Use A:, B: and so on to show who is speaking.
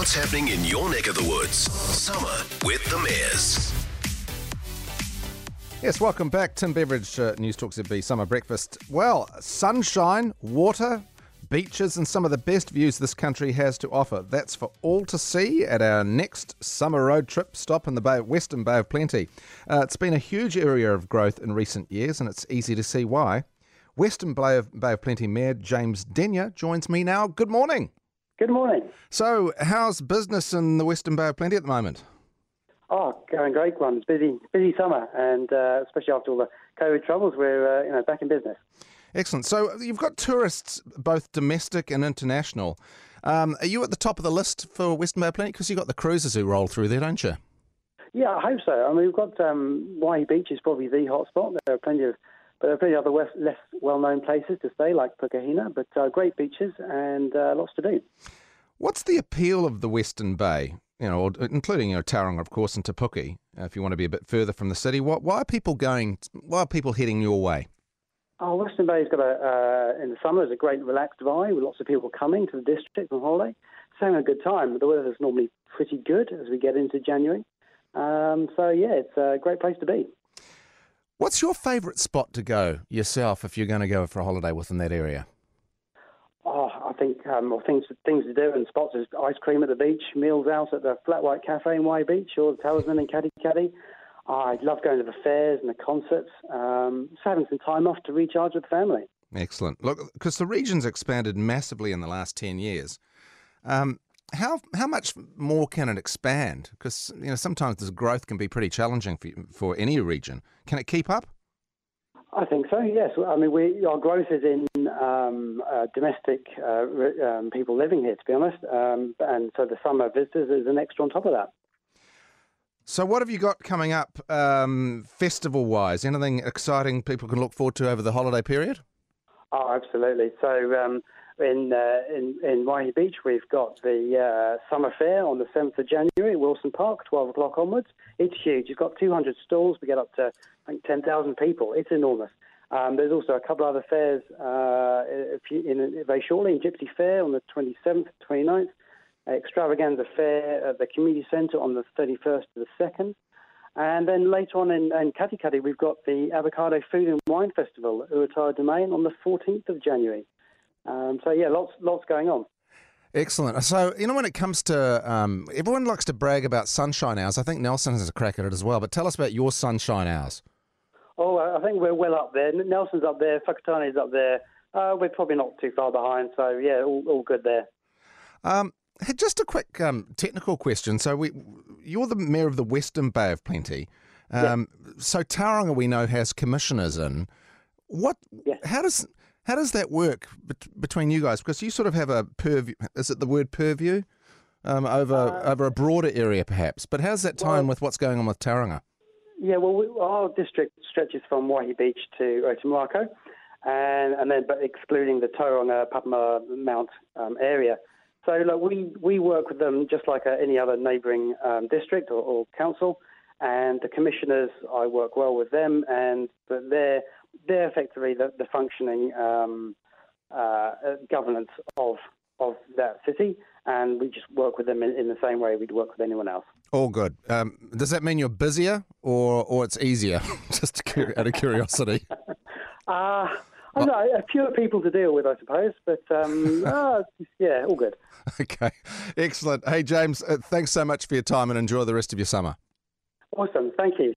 A: what's happening in your neck of the woods. Summer with the Mayors.
B: Yes, welcome back. Tim Beveridge, uh, News Talk ZB Summer Breakfast. Well, sunshine, water, beaches, and some of the best views this country has to offer. That's for all to see at our next summer road trip stop in the Bay, Western Bay of Plenty. Uh, it's been a huge area of growth in recent years, and it's easy to see why. Western Bay of, Bay of Plenty Mayor James Denyer joins me now. Good morning.
C: Good morning.
B: So, how's business in the Western Bay of Plenty at the moment?
C: Oh, going great ones. Busy, busy summer, and uh, especially after all the COVID troubles, we're uh, you know back in business.
B: Excellent. So you've got tourists, both domestic and international. Um, are you at the top of the list for Western Bay of Plenty? Because you've got the cruisers who roll through there, don't you?
C: Yeah, I hope so. I mean, we've got um, Waihi Beach is probably the hotspot. There are plenty of but there are plenty of other west, less well-known places to stay, like Pukehina, but uh, great beaches and uh, lots to do.
B: What's the appeal of the Western Bay? You know, including you know Tauranga, of course, and Te Puke. Uh, if you want to be a bit further from the city, why, why are people going? Why are people heading your way?
C: Oh, Western Bay's got a uh, in the summer is a great relaxed vibe with lots of people coming to the district on holiday, so having a good time. The weather is normally pretty good as we get into January, um, so yeah, it's a great place to be.
B: What's your favourite spot to go yourself if you're going to go for a holiday within that area?
C: Oh, I think um, well, things things to do and spots is ice cream at the beach, meals out at the Flat White Cafe in Waihi Beach or the Talisman in Caddy Caddy. I love going to the fairs and the concerts. Um, just having some time off to recharge with the family.
B: Excellent. Look, because the region's expanded massively in the last ten years. Um, how how much more can it expand? Because you know sometimes this growth can be pretty challenging for for any region. Can it keep up?
C: I think so. Yes. I mean, we our growth is in um, uh, domestic uh, um, people living here, to be honest, um, and so the summer visitors is an extra on top of that.
B: So, what have you got coming up um, festival wise? Anything exciting people can look forward to over the holiday period?
C: Oh, absolutely. So um, in, uh, in in Waihi Beach, we've got the uh, summer fair on the seventh of January at Wilson Park, twelve o'clock onwards. It's huge. It's got two hundred stalls. We get up to I think ten thousand people. It's enormous. Um, there's also a couple other fairs uh, in, in, very shortly. In Gypsy Fair on the 27th, 29th. Extravaganza Fair at the Community Centre on the 31st to the 2nd. And then later on in, in Katikati, we've got the Avocado Food and Wine Festival at Uatua Domain on the 14th of January. Um, so yeah, lots lots going on.
B: Excellent. So you know, when it comes to um, everyone likes to brag about sunshine hours. I think Nelson has a crack at it as well. But tell us about your sunshine hours.
C: Oh, I think we're well up there. Nelson's up there. Whakatane's up there. Uh, we're probably not too far behind. So yeah, all, all good there.
B: Um, just a quick um, technical question. So we, you're the mayor of the Western Bay of Plenty. Um, yeah. So Tauranga, we know, has commissioners in. What? Yeah. How does how does that work bet- between you guys? Because you sort of have a purview. Is it the word purview um, over uh, over a broader area, perhaps? But how's that tie well, with what's going on with Tauranga?
C: Yeah, well, we, our district stretches from Waihi Beach to Otamarakau, and and then but excluding the Tauranga Papamoa Mount um, area. So look, we we work with them just like uh, any other neighbouring um, district or, or council and the commissioners, I work well with them, and they're they're effectively the, the functioning um, uh, governance of of that city, and we just work with them in, in, the same way we'd work with anyone else.
B: All good. Um, does that mean you're busier, or or it's easier? just out of curiosity.
C: uh, I know, fewer people to deal with, I suppose, but um, uh, yeah, all good.
B: Okay, excellent. Hey, James, uh, thanks so much for your time and enjoy the rest of your summer.
C: Awesome. Thank you.